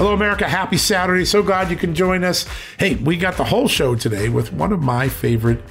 Hello, America. Happy Saturday. So glad you can join us. Hey, we got the whole show today with one of my favorite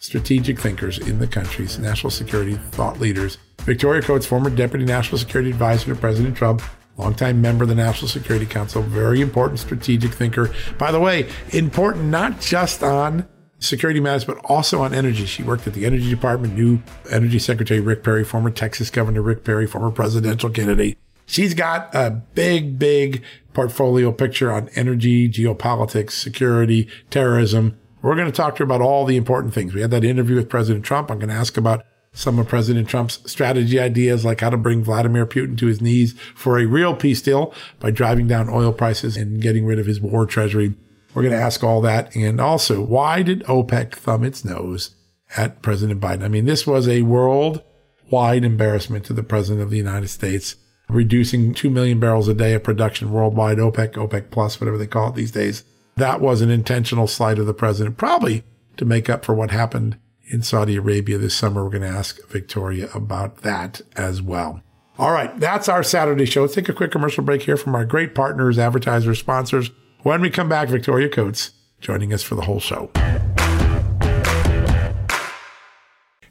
strategic thinkers in the country's national security thought leaders, Victoria Coates, former Deputy National Security Advisor to President Trump, longtime member of the National Security Council, very important strategic thinker. By the way, important not just on security matters, but also on energy. She worked at the Energy Department, new Energy Secretary Rick Perry, former Texas Governor Rick Perry, former presidential candidate. She's got a big, big portfolio picture on energy, geopolitics, security, terrorism. We're going to talk to her about all the important things. We had that interview with President Trump. I'm going to ask about some of President Trump's strategy ideas, like how to bring Vladimir Putin to his knees for a real peace deal by driving down oil prices and getting rid of his war treasury. We're going to ask all that. And also, why did OPEC thumb its nose at President Biden? I mean, this was a worldwide embarrassment to the President of the United States, reducing 2 million barrels a day of production worldwide, OPEC, OPEC plus, whatever they call it these days. That was an intentional slight of the president, probably to make up for what happened in Saudi Arabia this summer. We're going to ask Victoria about that as well. All right, that's our Saturday show. Let's take a quick commercial break here from our great partners, advertisers, sponsors. When we come back, Victoria Coates joining us for the whole show.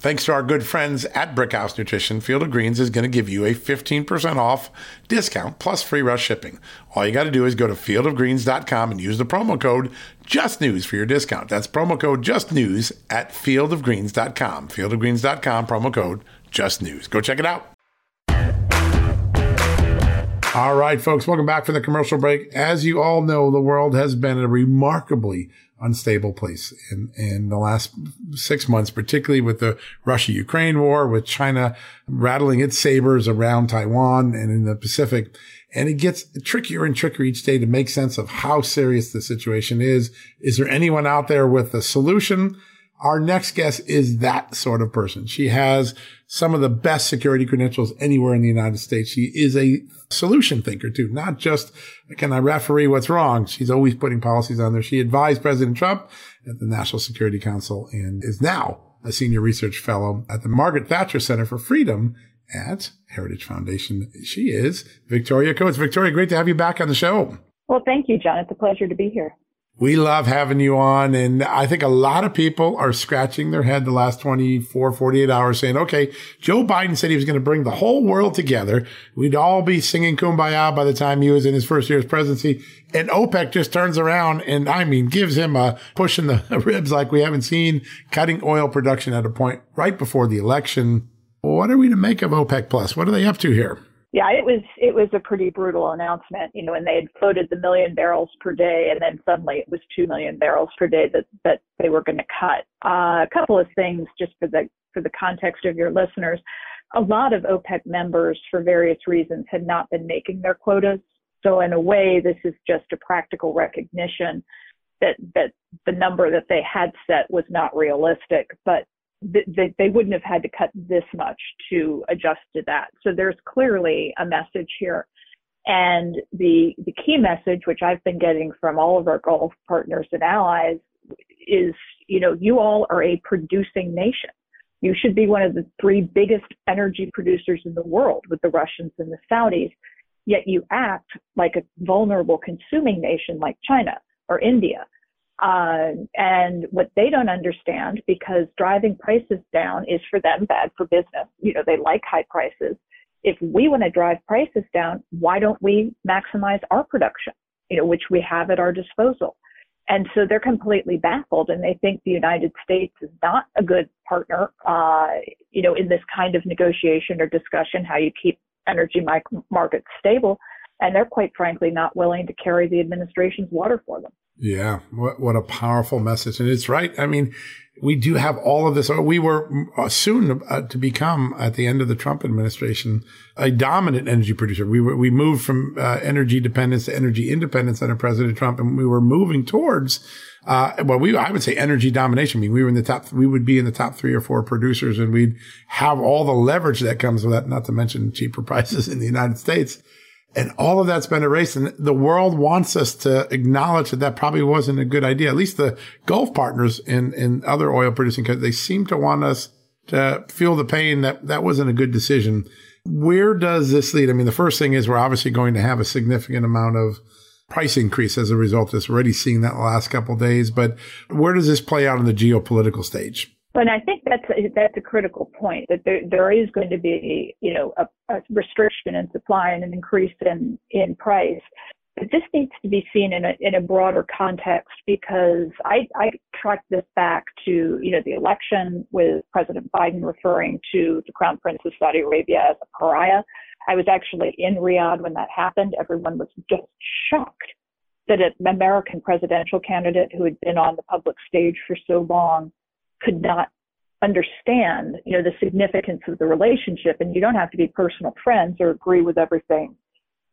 Thanks to our good friends at Brickhouse Nutrition, Field of Greens is going to give you a 15% off discount plus free rush shipping. All you got to do is go to fieldofgreens.com and use the promo code JUSTNEWS for your discount. That's promo code JUSTNEWS at fieldofgreens.com. Fieldofgreens.com, promo code JUSTNEWS. Go check it out. All right, folks, welcome back from the commercial break. As you all know, the world has been a remarkably unstable place in, in the last six months, particularly with the Russia Ukraine war, with China rattling its sabers around Taiwan and in the Pacific. And it gets trickier and trickier each day to make sense of how serious the situation is. Is there anyone out there with a solution? Our next guest is that sort of person. She has some of the best security credentials anywhere in the United States. She is a solution thinker too, not just can I referee what's wrong? She's always putting policies on there. She advised President Trump at the National Security Council and is now a senior research fellow at the Margaret Thatcher Center for Freedom at Heritage Foundation. She is Victoria Coates. Victoria, great to have you back on the show. Well, thank you, John. It's a pleasure to be here. We love having you on. And I think a lot of people are scratching their head the last 24, 48 hours saying, okay, Joe Biden said he was going to bring the whole world together. We'd all be singing kumbaya by the time he was in his first year's presidency. And OPEC just turns around and I mean, gives him a push in the ribs like we haven't seen, cutting oil production at a point right before the election. What are we to make of OPEC plus? What are they up to here? Yeah, it was it was a pretty brutal announcement, you know, and they had floated the million barrels per day, and then suddenly it was two million barrels per day that that they were going to cut. Uh, a couple of things just for the for the context of your listeners. A lot of OPEC members, for various reasons, had not been making their quotas. So in a way, this is just a practical recognition that that the number that they had set was not realistic. But they, they wouldn't have had to cut this much to adjust to that. So there's clearly a message here. And the, the key message, which I've been getting from all of our Gulf partners and allies, is, you know, you all are a producing nation. You should be one of the three biggest energy producers in the world with the Russians and the Saudis, yet you act like a vulnerable consuming nation like China or India. Uh, and what they don't understand, because driving prices down is for them bad for business. You know, they like high prices. If we want to drive prices down, why don't we maximize our production, you know, which we have at our disposal? And so they're completely baffled and they think the United States is not a good partner, uh, you know, in this kind of negotiation or discussion, how you keep energy markets stable. And they're quite frankly not willing to carry the administration's water for them. Yeah, what what a powerful message, and it's right. I mean, we do have all of this. We were uh, soon uh, to become, at the end of the Trump administration, a dominant energy producer. We were we moved from uh, energy dependence to energy independence under President Trump, and we were moving towards. Uh, well, we I would say energy domination. I mean, we were in the top. We would be in the top three or four producers, and we'd have all the leverage that comes with that. Not to mention cheaper prices in the United States. And all of that's been erased. And the world wants us to acknowledge that that probably wasn't a good idea. At least the Gulf partners in, in other oil producing countries, they seem to want us to feel the pain that that wasn't a good decision. Where does this lead? I mean, the first thing is we're obviously going to have a significant amount of price increase as a result of this. We're already seeing that last couple days, but where does this play out on the geopolitical stage? And I think that's a, that's a critical point that there, there is going to be, you know, a, a restriction in supply and an increase in, in price. But this needs to be seen in a, in a broader context because I, I track this back to, you know, the election with President Biden referring to the Crown Prince of Saudi Arabia as a pariah. I was actually in Riyadh when that happened. Everyone was just shocked that an American presidential candidate who had been on the public stage for so long could not understand, you know, the significance of the relationship. And you don't have to be personal friends or agree with everything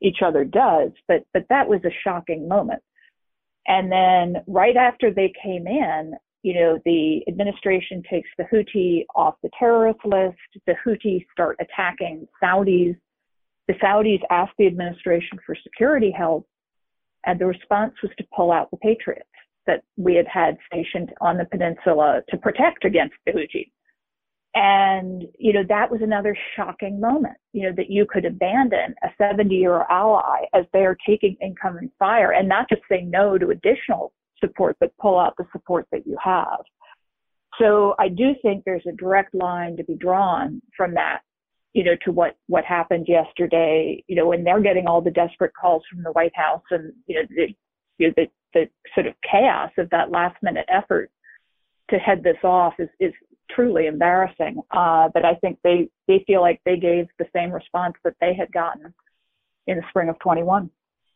each other does, but but that was a shocking moment. And then right after they came in, you know, the administration takes the Houthi off the terrorist list. The Houthis start attacking Saudis. The Saudis ask the administration for security help, and the response was to pull out the Patriots that we had had stationed on the peninsula to protect against the Houthis. And, you know, that was another shocking moment, you know, that you could abandon a 70 year ally as they are taking incoming fire and not just say no to additional support, but pull out the support that you have. So I do think there's a direct line to be drawn from that, you know, to what, what happened yesterday, you know, when they're getting all the desperate calls from the White House and, you know, the, you know, the, the sort of chaos of that last minute effort to head this off is, is truly embarrassing. Uh, but I think they, they feel like they gave the same response that they had gotten in the spring of 21.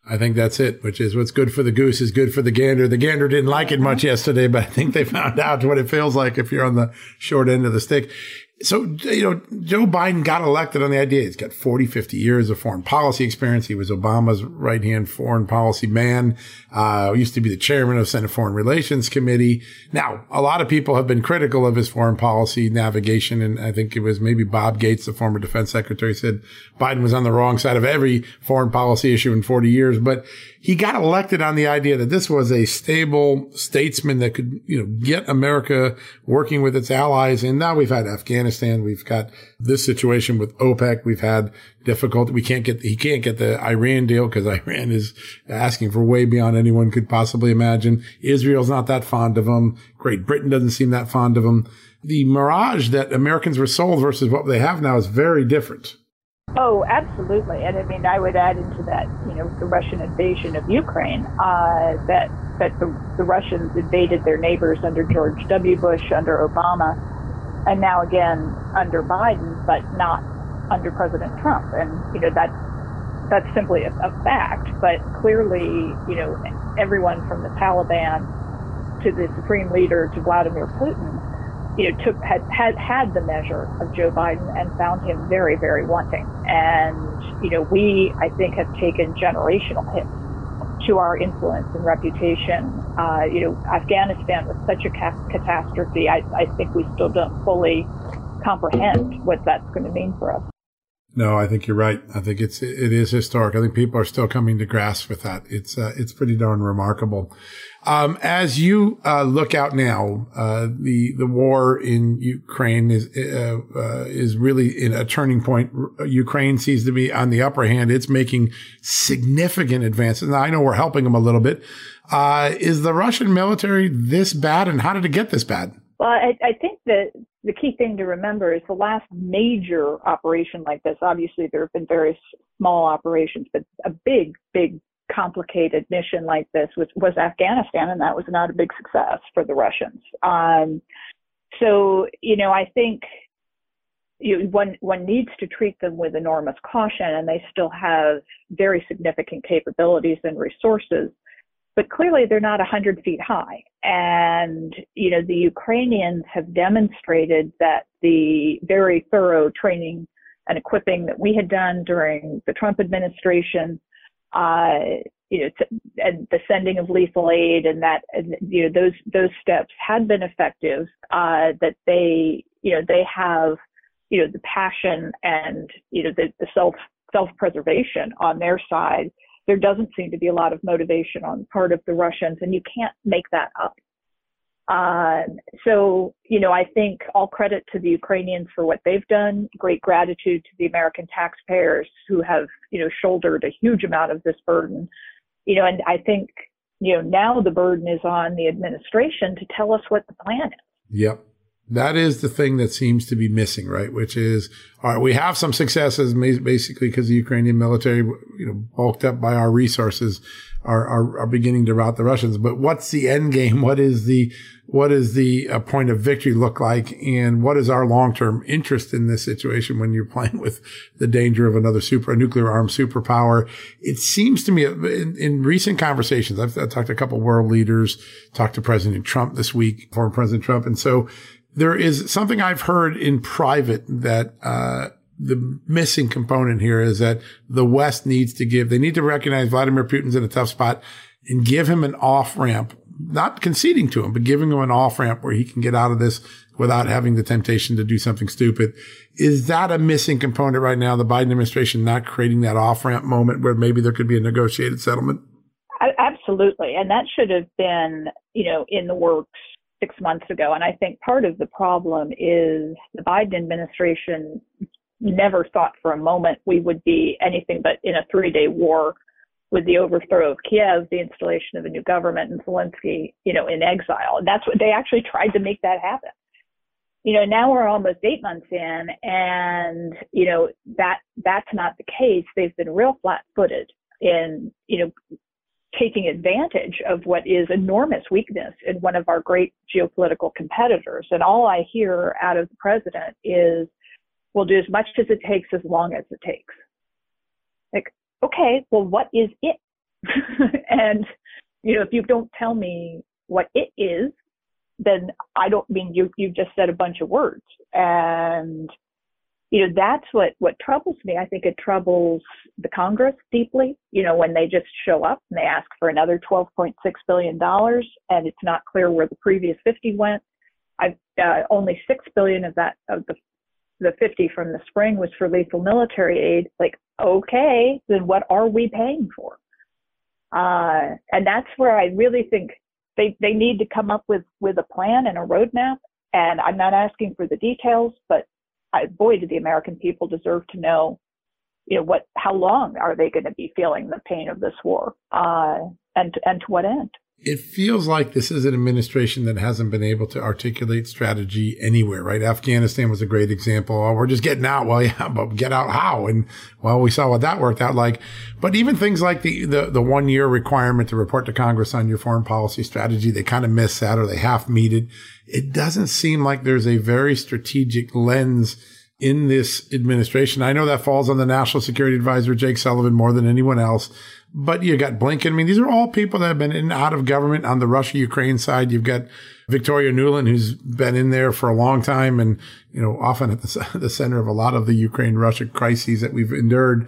I think that's it, which is what's good for the goose is good for the gander. The gander didn't like it much yesterday, but I think they found out what it feels like if you're on the short end of the stick so, you know, Joe Biden got elected on the idea. He's got 40, 50 years of foreign policy experience. He was Obama's right hand foreign policy man. Uh, used to be the chairman of Senate Foreign Relations Committee. Now, a lot of people have been critical of his foreign policy navigation. And I think it was maybe Bob Gates, the former defense secretary said Biden was on the wrong side of every foreign policy issue in 40 years. But he got elected on the idea that this was a stable statesman that could, you know, get America working with its allies. And now we've had Afghanistan. We've got this situation with OPEC. We've had difficulty. We can't get, he can't get the Iran deal because Iran is asking for way beyond anyone could possibly imagine. Israel's not that fond of him. Great Britain doesn't seem that fond of him. The mirage that Americans were sold versus what they have now is very different. Oh, absolutely. And I mean, I would add into that, you know, the Russian invasion of Ukraine, uh, that, that the, the Russians invaded their neighbors under George W. Bush, under Obama, and now again under Biden, but not under President Trump. And, you know, that's, that's simply a, a fact. But clearly, you know, everyone from the Taliban to the supreme leader to Vladimir Putin you know, took had, had had the measure of Joe Biden and found him very, very wanting. And you know, we I think have taken generational hits to our influence and reputation. Uh, you know, Afghanistan was such a ca- catastrophe. I, I think we still don't fully comprehend what that's going to mean for us. No, I think you're right. I think it's it is historic. I think people are still coming to grasp with that. It's uh, it's pretty darn remarkable. Um, as you uh, look out now, uh, the the war in Ukraine is uh, uh, is really in a turning point. Ukraine seems to be on the upper hand. It's making significant advances. Now I know we're helping them a little bit. Uh, is the Russian military this bad, and how did it get this bad? Well, I, I think that the key thing to remember is the last major operation like this. Obviously, there have been various small operations, but a big, big complicated mission like this was, was Afghanistan, and that was not a big success for the Russians. Um, so, you know, I think you, one one needs to treat them with enormous caution, and they still have very significant capabilities and resources. But clearly, they're not 100 feet high. And, you know, the Ukrainians have demonstrated that the very thorough training and equipping that we had done during the Trump administration uh, you know, and the sending of lethal aid and that, and, you know, those, those steps had been effective, uh, that they, you know, they have, you know, the passion and, you know, the, the self, self-preservation on their side. There doesn't seem to be a lot of motivation on part of the Russians and you can't make that up. Uh, so, you know, I think all credit to the Ukrainians for what they've done. Great gratitude to the American taxpayers who have, you know, shouldered a huge amount of this burden. You know, and I think, you know, now the burden is on the administration to tell us what the plan is. Yep. That is the thing that seems to be missing, right? Which is, all right, we have some successes basically because the Ukrainian military, you know, bulked up by our resources are, are, are beginning to rout the Russians. But what's the end game? What is the, what is the uh, point of victory look like? And what is our long-term interest in this situation when you're playing with the danger of another super, a nuclear armed superpower? It seems to me in, in recent conversations, I've, I've, talked to a couple world leaders, talked to President Trump this week, former President Trump. And so there is something I've heard in private that, uh, the missing component here is that the West needs to give, they need to recognize Vladimir Putin's in a tough spot and give him an off ramp, not conceding to him, but giving him an off ramp where he can get out of this without having the temptation to do something stupid. Is that a missing component right now? The Biden administration not creating that off ramp moment where maybe there could be a negotiated settlement? Absolutely. And that should have been, you know, in the works six months ago. And I think part of the problem is the Biden administration never thought for a moment we would be anything but in a three day war with the overthrow of Kiev, the installation of a new government, and Zelensky, you know, in exile. And that's what they actually tried to make that happen. You know, now we're almost eight months in, and you know that that's not the case. They've been real flat-footed in you know taking advantage of what is enormous weakness in one of our great geopolitical competitors. And all I hear out of the president is We'll do as much as it takes as long as it takes. Like, okay, well, what is it? and, you know, if you don't tell me what it is, then I don't mean you, you've just said a bunch of words. And, you know, that's what, what troubles me. I think it troubles the Congress deeply, you know, when they just show up and they ask for another $12.6 billion and it's not clear where the previous 50 went. I've uh, only six billion of that of the the 50 from the spring was for lethal military aid. Like, okay, then what are we paying for? Uh, and that's where I really think they, they need to come up with, with a plan and a roadmap. And I'm not asking for the details, but I, boy, do the American people deserve to know, you know, what, how long are they going to be feeling the pain of this war, uh, and, and to what end? It feels like this is an administration that hasn't been able to articulate strategy anywhere, right? Afghanistan was a great example. Oh, we're just getting out. Well, yeah, but get out how? And well, we saw what that worked out like. But even things like the, the, the one year requirement to report to Congress on your foreign policy strategy, they kind of miss that or they half meet it. It doesn't seem like there's a very strategic lens in this administration. I know that falls on the national security advisor, Jake Sullivan, more than anyone else. But you got Blinken. I mean, these are all people that have been in and out of government on the Russia Ukraine side. You've got Victoria Nuland, who's been in there for a long time and, you know, often at the, the center of a lot of the Ukraine Russia crises that we've endured.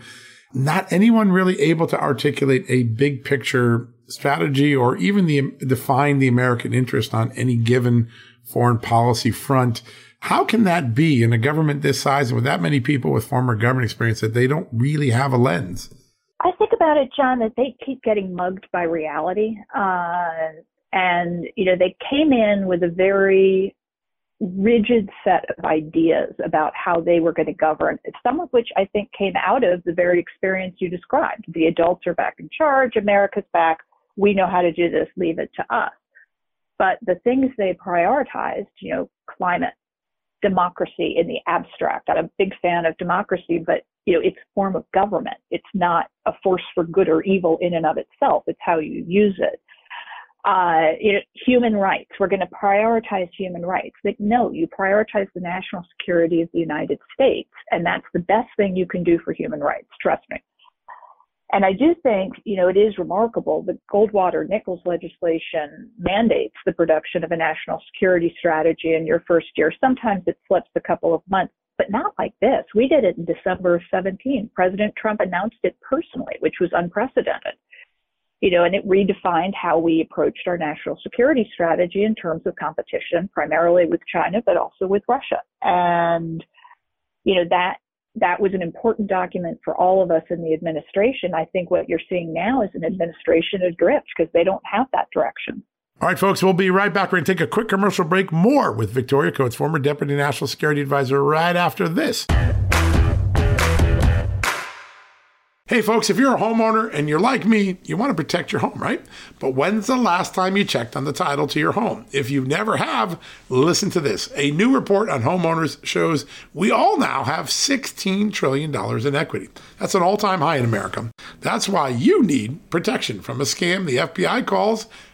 Not anyone really able to articulate a big picture strategy or even the, define the American interest on any given foreign policy front. How can that be in a government this size and with that many people with former government experience that they don't really have a lens? About it, John, that they keep getting mugged by reality. Uh, and, you know, they came in with a very rigid set of ideas about how they were going to govern, some of which I think came out of the very experience you described. The adults are back in charge, America's back, we know how to do this, leave it to us. But the things they prioritized, you know, climate, democracy in the abstract. I'm a big fan of democracy, but you know, it's form of government. It's not a force for good or evil in and of itself. It's how you use it. Uh, you know, human rights. We're going to prioritize human rights. Like, no, you prioritize the national security of the United States, and that's the best thing you can do for human rights. Trust me. And I do think, you know, it is remarkable that Goldwater Nichols legislation mandates the production of a national security strategy in your first year. Sometimes it slips a couple of months but not like this. We did it in December of 17. President Trump announced it personally, which was unprecedented. You know, and it redefined how we approached our national security strategy in terms of competition, primarily with China, but also with Russia. And, you know, that that was an important document for all of us in the administration. I think what you're seeing now is an administration adrift because they don't have that direction. All right, folks, we'll be right back. We're going to take a quick commercial break. More with Victoria Coates, former Deputy National Security Advisor, right after this. Hey, folks, if you're a homeowner and you're like me, you want to protect your home, right? But when's the last time you checked on the title to your home? If you never have, listen to this. A new report on homeowners shows we all now have $16 trillion in equity. That's an all time high in America. That's why you need protection from a scam the FBI calls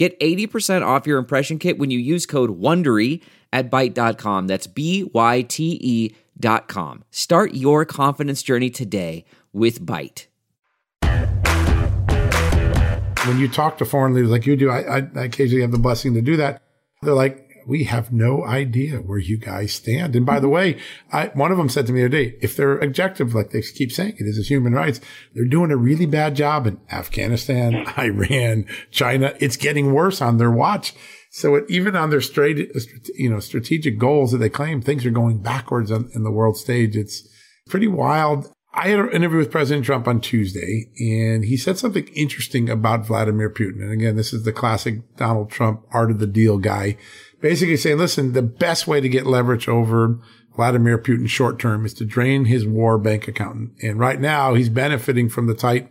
Get 80% off your impression kit when you use code WONDERY at Byte.com. That's B Y T E dot com. Start your confidence journey today with Byte. When you talk to foreign leaders like you do, I, I occasionally have the blessing to do that. They're like, we have no idea where you guys stand. And by the way, I, one of them said to me the other day, if they're objective, like they keep saying it is, is human rights, they're doing a really bad job in Afghanistan, Iran, China. It's getting worse on their watch. So it, even on their straight, you know, strategic goals that they claim, things are going backwards on, in the world stage. It's pretty wild. I had an interview with President Trump on Tuesday, and he said something interesting about Vladimir Putin. And again, this is the classic Donald Trump art of the deal guy, basically saying, listen, the best way to get leverage over Vladimir Putin short term is to drain his war bank account. And right now he's benefiting from the tight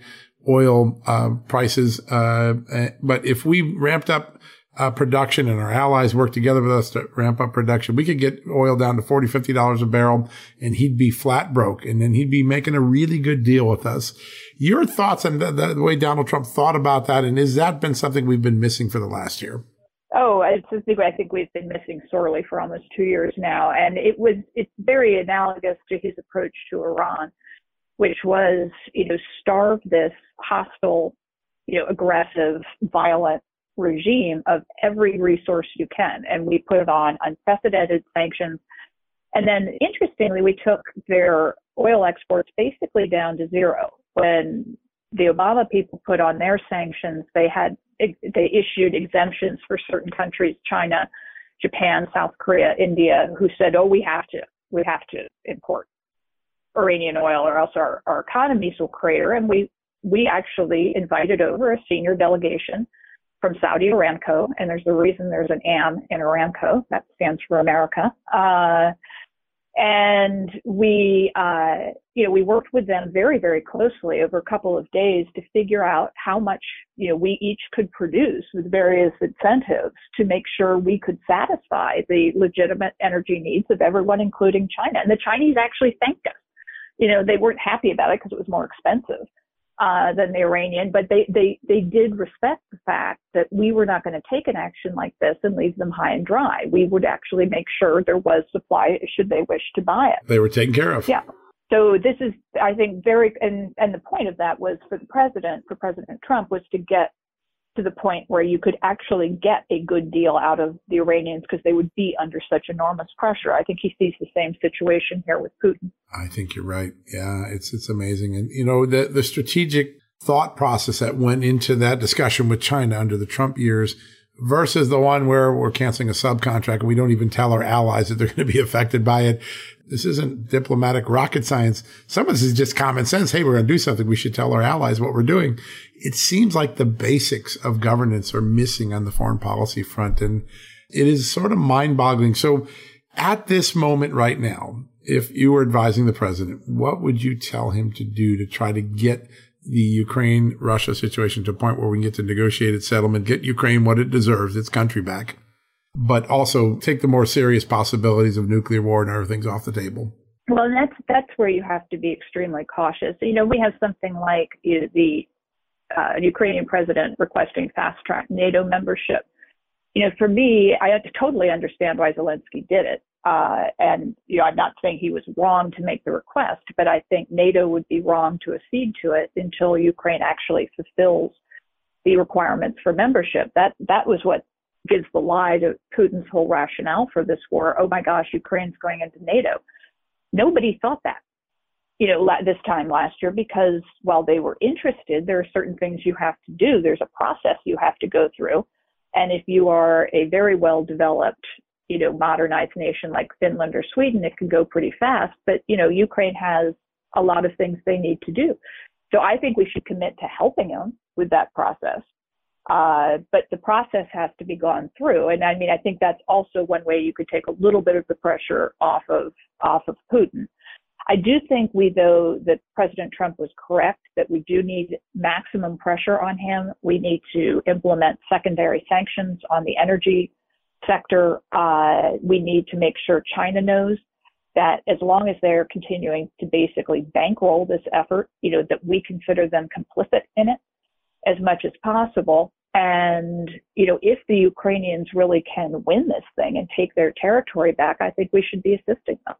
oil uh, prices. Uh, but if we ramped up uh, production and our allies work together with us to ramp up production. We could get oil down to 40, 50 dollars a barrel and he'd be flat broke and then he'd be making a really good deal with us. Your thoughts on the, the, way Donald Trump thought about that. And has that been something we've been missing for the last year? Oh, it's a thing I think we've been missing sorely for almost two years now. And it was, it's very analogous to his approach to Iran, which was, you know, starve this hostile, you know, aggressive, violent regime of every resource you can. And we put on unprecedented sanctions. And then interestingly, we took their oil exports basically down to zero. When the Obama people put on their sanctions, they had they issued exemptions for certain countries, China, Japan, South Korea, India, who said, "Oh, we have to, we have to import Iranian oil, or else our, our economies will crater." And we we actually invited over a senior delegation from Saudi Aramco, and there's a reason there's an AM in Aramco that stands for America. Uh, and we, uh, you know, we worked with them very, very closely over a couple of days to figure out how much, you know, we each could produce with various incentives to make sure we could satisfy the legitimate energy needs of everyone, including China. And the Chinese actually thanked us. You know, they weren't happy about it because it was more expensive uh, than the Iranian, but they, they, they did respect the fact that we were not going to take an action like this and leave them high and dry. We would actually make sure there was supply should they wish to buy it. They were taken care of. Yeah. So this is, I think, very, and, and the point of that was for the president, for President Trump, was to get to the point where you could actually get a good deal out of the Iranians because they would be under such enormous pressure. I think he sees the same situation here with Putin. I think you're right. Yeah, it's it's amazing, and you know the the strategic thought process that went into that discussion with China under the Trump years versus the one where we're canceling a subcontract and we don't even tell our allies that they're going to be affected by it. This isn't diplomatic rocket science. Some of this is just common sense. Hey, we're going to do something. We should tell our allies what we're doing. It seems like the basics of governance are missing on the foreign policy front. And it is sort of mind boggling. So at this moment right now, if you were advising the president, what would you tell him to do to try to get the Ukraine Russia situation to a point where we can get to negotiated settlement, get Ukraine what it deserves, its country back, but also take the more serious possibilities of nuclear war and other things off the table? Well, that's that's where you have to be extremely cautious. You know, we have something like the uh, Ukrainian president requesting fast track NATO membership. You know, for me, I totally understand why Zelensky did it. Uh, and you know, I'm not saying he was wrong to make the request, but I think NATO would be wrong to accede to it until Ukraine actually fulfills the requirements for membership. That that was what gives the lie to Putin's whole rationale for this war. Oh my gosh, Ukraine's going into NATO. Nobody thought that, you know, this time last year because while they were interested, there are certain things you have to do. There's a process you have to go through. And if you are a very well developed you know, modernized nation like Finland or Sweden, it can go pretty fast. But, you know, Ukraine has a lot of things they need to do. So I think we should commit to helping them with that process. Uh, but the process has to be gone through. And I mean, I think that's also one way you could take a little bit of the pressure off of, off of Putin. I do think we, though, that President Trump was correct that we do need maximum pressure on him. We need to implement secondary sanctions on the energy sector, uh, we need to make sure China knows that as long as they're continuing to basically bankroll this effort, you know, that we consider them complicit in it as much as possible. And, you know, if the Ukrainians really can win this thing and take their territory back, I think we should be assisting them.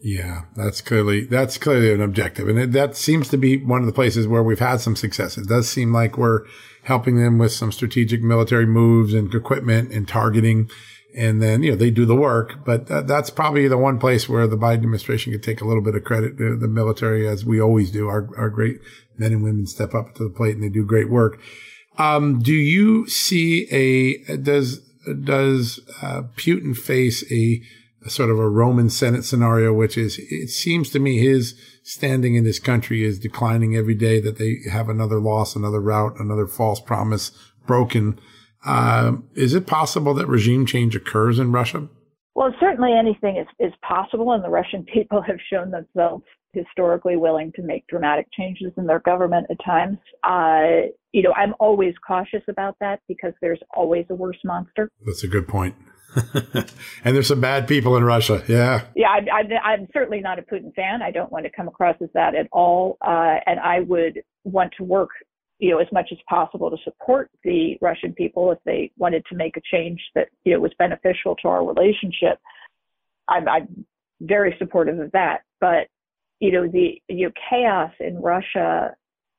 Yeah, that's clearly that's clearly an objective, and it, that seems to be one of the places where we've had some success. It does seem like we're helping them with some strategic military moves and equipment and targeting, and then you know they do the work. But that's probably the one place where the Biden administration could take a little bit of credit. The, the military, as we always do, our our great men and women step up to the plate and they do great work. Um, do you see a does does uh, Putin face a sort of a Roman Senate scenario, which is, it seems to me his standing in this country is declining every day that they have another loss, another rout, another false promise broken. Uh, is it possible that regime change occurs in Russia? Well, certainly anything is, is possible, and the Russian people have shown themselves historically willing to make dramatic changes in their government at times. Uh, you know, I'm always cautious about that because there's always a worse monster. That's a good point. And there's some bad people in Russia. Yeah. Yeah, I, am certainly not a Putin fan. I don't want to come across as that at all. Uh, and I would want to work, you know, as much as possible to support the Russian people if they wanted to make a change that you know was beneficial to our relationship. I'm, I'm very supportive of that. But you know, the you know, chaos in Russia,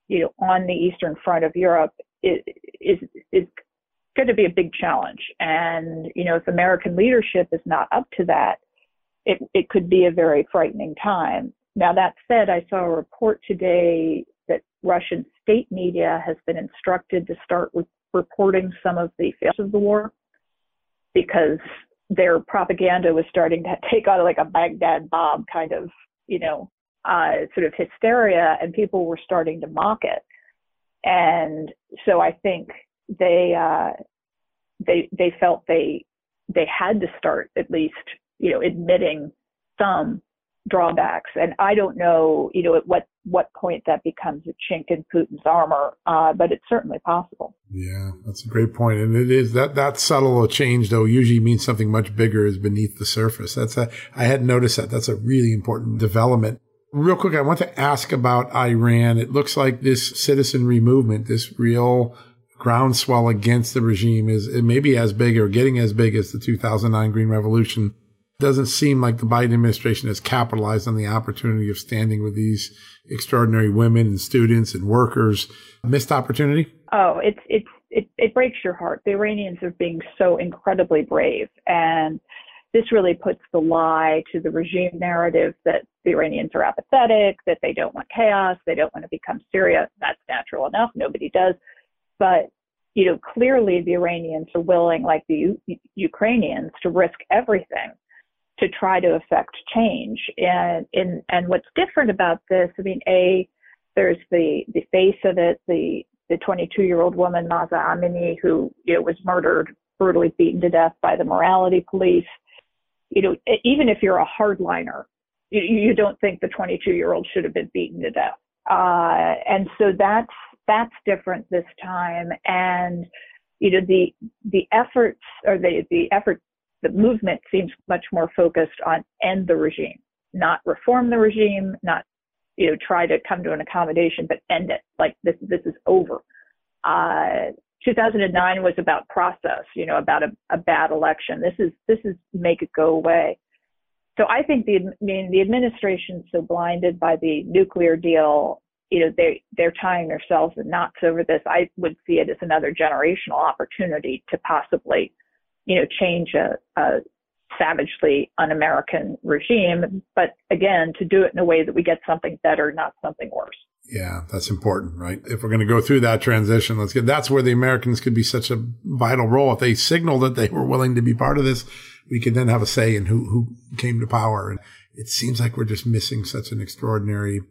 you know, on the eastern front of Europe is going to be a big challenge. And, you know, if American leadership is not up to that, it, it could be a very frightening time. Now, that said, I saw a report today that Russian state media has been instructed to start reporting some of the failures of the war because their propaganda was starting to take on like a Baghdad Bob kind of, you know, uh, sort of hysteria, and people were starting to mock it. And so I think they uh, they they felt they they had to start at least you know admitting some drawbacks. And i don't know you know at what what point that becomes a chink in putin's armor uh, but it's certainly possible. Yeah that's a great point. And it is that that subtle change though usually means something much bigger is beneath the surface. That's a i hadn't noticed that. That's a really important development. Real quick i want to ask about iran. It looks like this citizenry movement this real groundswell against the regime is it maybe as big or getting as big as the 2009 Green Revolution. Doesn't seem like the Biden administration has capitalized on the opportunity of standing with these extraordinary women and students and workers. Missed opportunity? Oh, it's it's it, it breaks your heart. The Iranians are being so incredibly brave, and this really puts the lie to the regime narrative that the Iranians are apathetic, that they don't want chaos, they don't want to become Syria. That's natural enough. Nobody does. But you know, clearly the Iranians are willing, like the U- Ukrainians, to risk everything to try to affect change. And in and what's different about this, I mean, a there's the the face of it, the the 22 year old woman Mahsa Amini, who you know was murdered, brutally beaten to death by the morality police. You know, even if you're a hardliner, you, you don't think the 22 year old should have been beaten to death. Uh, and so that's that's different this time. And you know the the efforts or the the effort the movement seems much more focused on end the regime, not reform the regime, not you know try to come to an accommodation, but end it. Like this this is over. Uh, 2009 was about process, you know, about a, a bad election. This is this is make it go away. So I think the I mean the administration's so blinded by the nuclear deal, you know, they they're tying themselves in knots over this. I would see it as another generational opportunity to possibly, you know, change a, a savagely un-American regime, but again, to do it in a way that we get something better, not something worse. Yeah, that's important, right? If we're going to go through that transition, let's get, that's where the Americans could be such a vital role. If they signal that they were willing to be part of this, we could then have a say in who, who came to power. And it seems like we're just missing such an extraordinary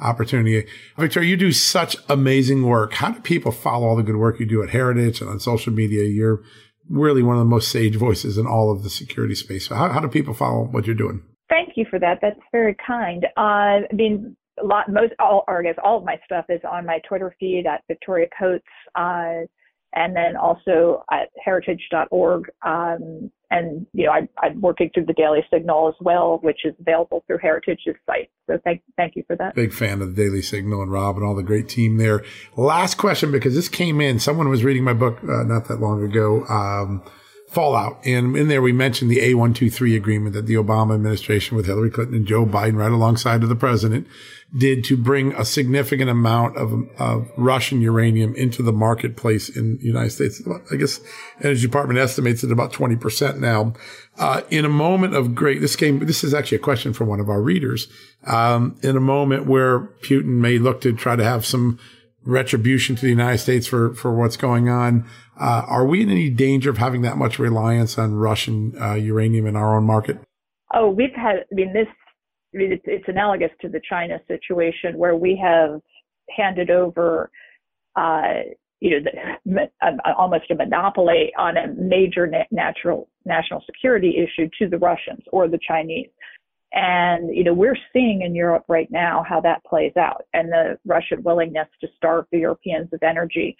opportunity. Victoria, you do such amazing work. How do people follow all the good work you do at Heritage and on social media? You're really one of the most sage voices in all of the security space. So how, how do people follow what you're doing? Thank you for that. That's very kind. Uh, I mean, a lot, most, all, or I guess all of my stuff is on my Twitter feed at Victoria Coates, uh, and then also at heritage.org. Um, and you know, I, I'm working through the Daily Signal as well, which is available through Heritage's site. So thank, thank you for that. Big fan of the Daily Signal and Rob and all the great team there. Last question, because this came in. Someone was reading my book uh, not that long ago. Um, fallout. And in there, we mentioned the A123 agreement that the Obama administration with Hillary Clinton and Joe Biden, right alongside of the president, did to bring a significant amount of, of Russian uranium into the marketplace in the United States. I guess Energy Department estimates it about 20% now. Uh, in a moment of great, this came, this is actually a question from one of our readers. Um, in a moment where Putin may look to try to have some retribution to the United States for, for what's going on. Uh, are we in any danger of having that much reliance on Russian uh, uranium in our own market? Oh, we've had, I mean, this, it's, analogous to the China situation where we have handed over, uh, you know, the, almost a monopoly on a major na- natural national security issue to the Russians or the Chinese. And, you know, we're seeing in Europe right now how that plays out and the Russian willingness to starve the Europeans of energy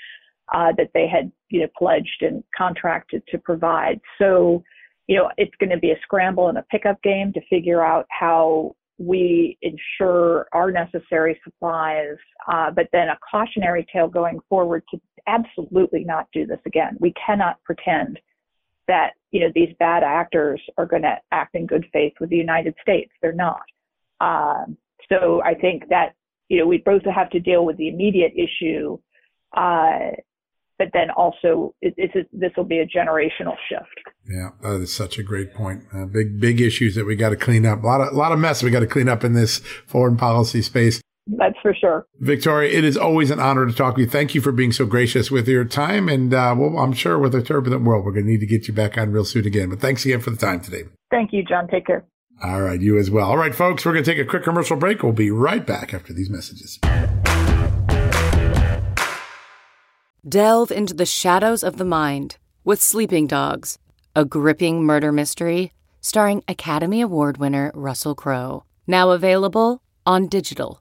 uh, that they had, you know, pledged and contracted to provide. So, you know, it's going to be a scramble and a pickup game to figure out how we ensure our necessary supplies, uh, but then a cautionary tale going forward to absolutely not do this again. We cannot pretend that you know these bad actors are going to act in good faith with the United States. They're not. Um, so I think that you know we both have to deal with the immediate issue, uh, but then also it, this will be a generational shift. Yeah, that is such a great point. Uh, big big issues that we got to clean up. A lot of a lot of mess we got to clean up in this foreign policy space. That's for sure. Victoria, it is always an honor to talk with you. Thank you for being so gracious with your time. And uh, well, I'm sure with a turbulent world, we're going to need to get you back on real soon again. But thanks again for the time today. Thank you, John. Take care. All right, you as well. All right, folks, we're going to take a quick commercial break. We'll be right back after these messages. Delve into the shadows of the mind with Sleeping Dogs, a gripping murder mystery starring Academy Award winner Russell Crowe. Now available on digital.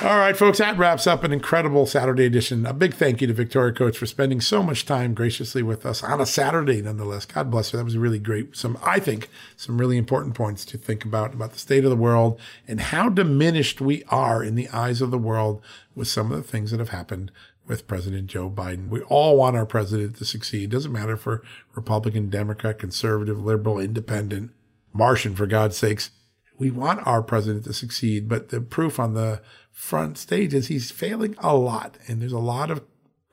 All right, folks, that wraps up an incredible Saturday edition. A big thank you to Victoria Coates for spending so much time graciously with us on a Saturday, nonetheless. God bless her. That was really great. Some, I think, some really important points to think about, about the state of the world and how diminished we are in the eyes of the world with some of the things that have happened with President Joe Biden. We all want our president to succeed. Doesn't matter for Republican, Democrat, conservative, liberal, independent, Martian, for God's sakes. We want our president to succeed, but the proof on the front stage is he's failing a lot. And there's a lot of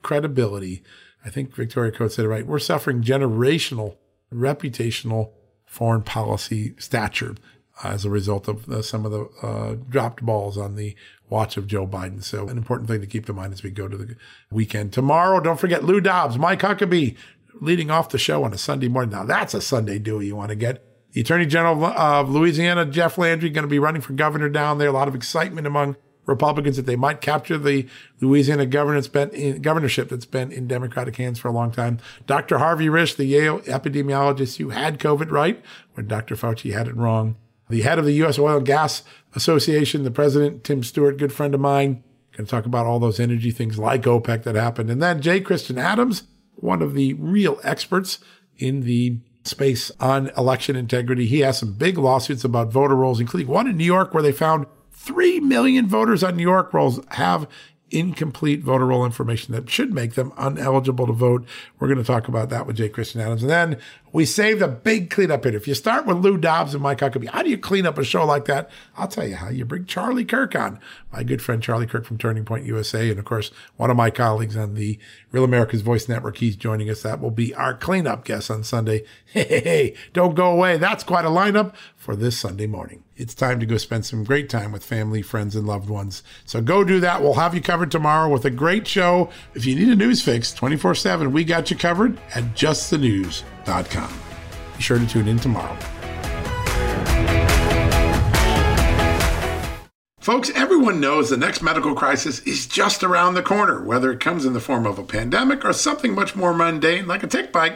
credibility. I think Victoria Coates said it right. We're suffering generational, reputational foreign policy stature as a result of the, some of the uh, dropped balls on the watch of Joe Biden. So an important thing to keep in mind as we go to the weekend. Tomorrow, don't forget Lou Dobbs, Mike Huckabee leading off the show on a Sunday morning. Now that's a Sunday do you want to get. The Attorney General of Louisiana, Jeff Landry, going to be running for governor down there. A lot of excitement among Republicans that they might capture the Louisiana governorship that's been in Democratic hands for a long time. Dr. Harvey Risch, the Yale epidemiologist who had COVID right when Dr. Fauci had it wrong. The head of the U.S. Oil and Gas Association, the president, Tim Stewart, good friend of mine, going to talk about all those energy things like OPEC that happened. And then J. Christian Adams, one of the real experts in the space on election integrity. He has some big lawsuits about voter rolls, including one in New York where they found 3 million voters on New York rolls have incomplete voter roll information that should make them uneligible to vote. We're going to talk about that with J. Christian Adams. And then we saved a big cleanup hit. If you start with Lou Dobbs and Mike Huckabee, how do you clean up a show like that? I'll tell you how. You bring Charlie Kirk on, my good friend Charlie Kirk from Turning Point USA, and of course, one of my colleagues on the Real America's Voice Network. He's joining us. That will be our cleanup guest on Sunday. Hey, hey, hey, don't go away. That's quite a lineup for this Sunday morning. It's time to go spend some great time with family, friends, and loved ones. So go do that. We'll have you covered tomorrow with a great show. If you need a news fix 24 7, we got you covered at Be sure to tune in tomorrow. Folks, everyone knows the next medical crisis is just around the corner, whether it comes in the form of a pandemic or something much more mundane like a tick bite